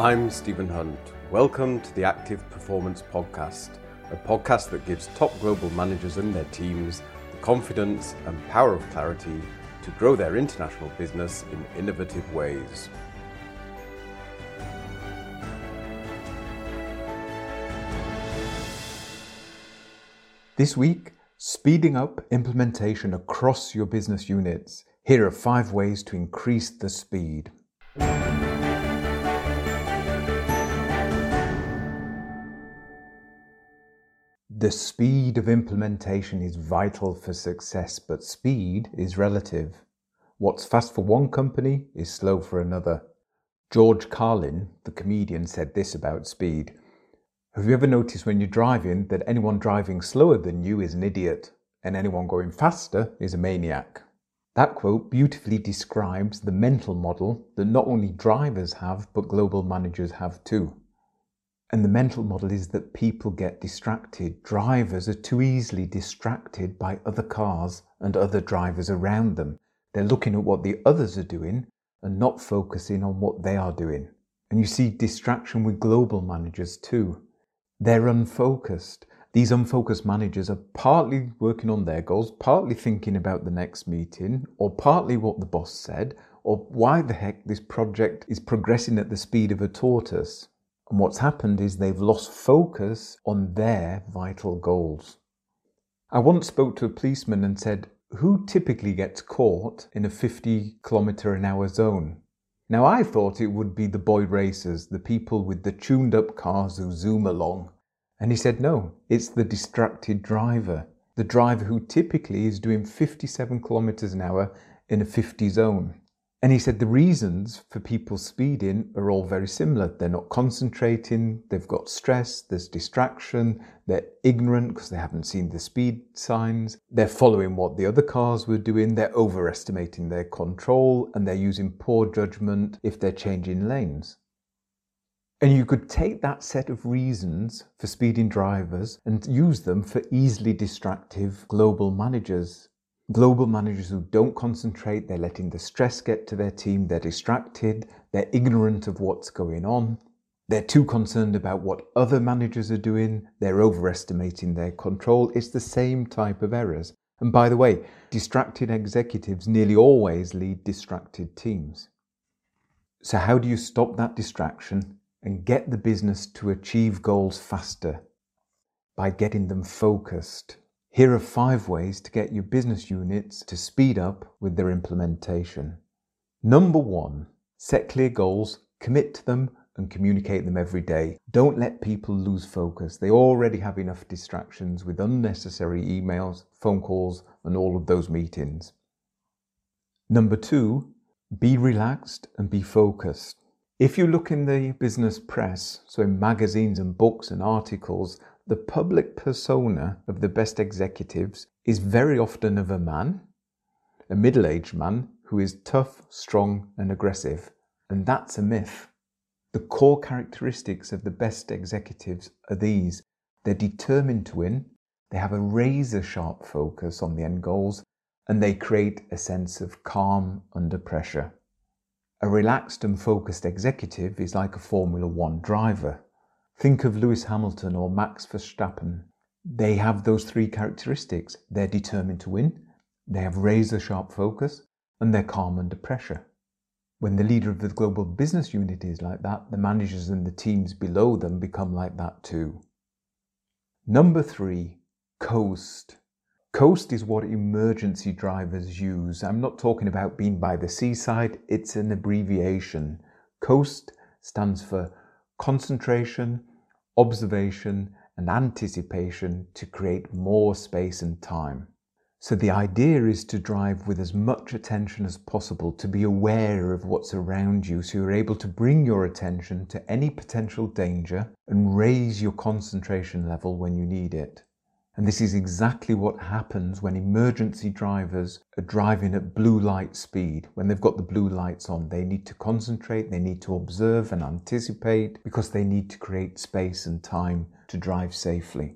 I'm Stephen Hunt. Welcome to the Active Performance Podcast, a podcast that gives top global managers and their teams the confidence and power of clarity to grow their international business in innovative ways. This week, speeding up implementation across your business units. Here are five ways to increase the speed. The speed of implementation is vital for success, but speed is relative. What's fast for one company is slow for another. George Carlin, the comedian, said this about speed. Have you ever noticed when you're driving that anyone driving slower than you is an idiot and anyone going faster is a maniac? That quote beautifully describes the mental model that not only drivers have but global managers have too. And the mental model is that people get distracted. Drivers are too easily distracted by other cars and other drivers around them. They're looking at what the others are doing and not focusing on what they are doing. And you see distraction with global managers too. They're unfocused. These unfocused managers are partly working on their goals, partly thinking about the next meeting, or partly what the boss said, or why the heck this project is progressing at the speed of a tortoise. And what's happened is they've lost focus on their vital goals. I once spoke to a policeman and said, Who typically gets caught in a 50 kilometre an hour zone? Now, I thought it would be the boy racers, the people with the tuned up cars who zoom along. And he said, No, it's the distracted driver, the driver who typically is doing 57 kilometres an hour in a 50 zone. And he said the reasons for people speeding are all very similar. They're not concentrating, they've got stress, there's distraction, they're ignorant because they haven't seen the speed signs, they're following what the other cars were doing, they're overestimating their control, and they're using poor judgment if they're changing lanes. And you could take that set of reasons for speeding drivers and use them for easily distractive global managers global managers who don't concentrate, they're letting the stress get to their team, they're distracted, they're ignorant of what's going on, they're too concerned about what other managers are doing, they're overestimating their control. It's the same type of errors. And by the way, distracted executives nearly always lead distracted teams. So, how do you stop that distraction and get the business to achieve goals faster? By getting them focused, here are five ways to get your business units to speed up with their implementation. Number one, set clear goals, commit to them, and communicate them every day. Don't let people lose focus. They already have enough distractions with unnecessary emails, phone calls, and all of those meetings. Number two, be relaxed and be focused. If you look in the business press, so in magazines and books and articles, the public persona of the best executives is very often of a man, a middle aged man who is tough, strong, and aggressive. And that's a myth. The core characteristics of the best executives are these they're determined to win, they have a razor sharp focus on the end goals, and they create a sense of calm under pressure. A relaxed and focused executive is like a Formula One driver. Think of Lewis Hamilton or Max Verstappen. They have those three characteristics. They're determined to win, they have razor sharp focus, and they're calm under pressure. When the leader of the global business unit is like that, the managers and the teams below them become like that too. Number three, coast. Coast is what emergency drivers use. I'm not talking about being by the seaside, it's an abbreviation. COAST stands for concentration, observation, and anticipation to create more space and time. So the idea is to drive with as much attention as possible, to be aware of what's around you so you're able to bring your attention to any potential danger and raise your concentration level when you need it. And this is exactly what happens when emergency drivers are driving at blue light speed. When they've got the blue lights on, they need to concentrate, they need to observe and anticipate because they need to create space and time to drive safely.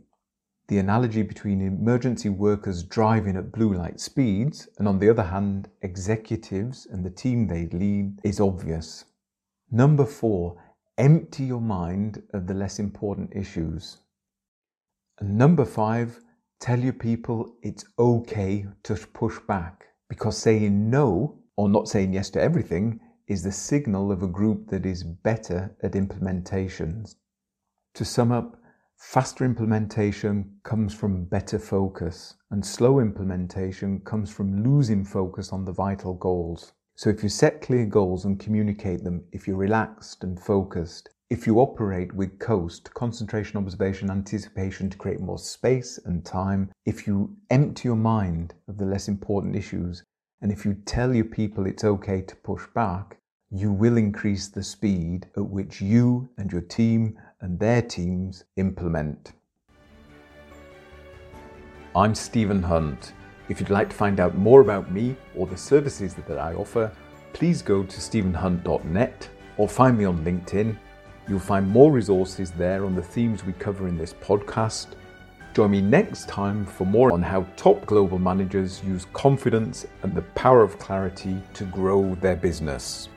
The analogy between emergency workers driving at blue light speeds and, on the other hand, executives and the team they lead is obvious. Number four, empty your mind of the less important issues. And number five, tell your people it's okay to push back because saying no or not saying yes to everything is the signal of a group that is better at implementations. To sum up, faster implementation comes from better focus, and slow implementation comes from losing focus on the vital goals. So, if you set clear goals and communicate them, if you're relaxed and focused, if you operate with COAST, concentration, observation, anticipation to create more space and time, if you empty your mind of the less important issues, and if you tell your people it's okay to push back, you will increase the speed at which you and your team and their teams implement. I'm Stephen Hunt. If you'd like to find out more about me or the services that I offer, please go to stephenhunt.net or find me on LinkedIn. You'll find more resources there on the themes we cover in this podcast Join me next time for more on how top global managers use confidence and the power of clarity to grow their business.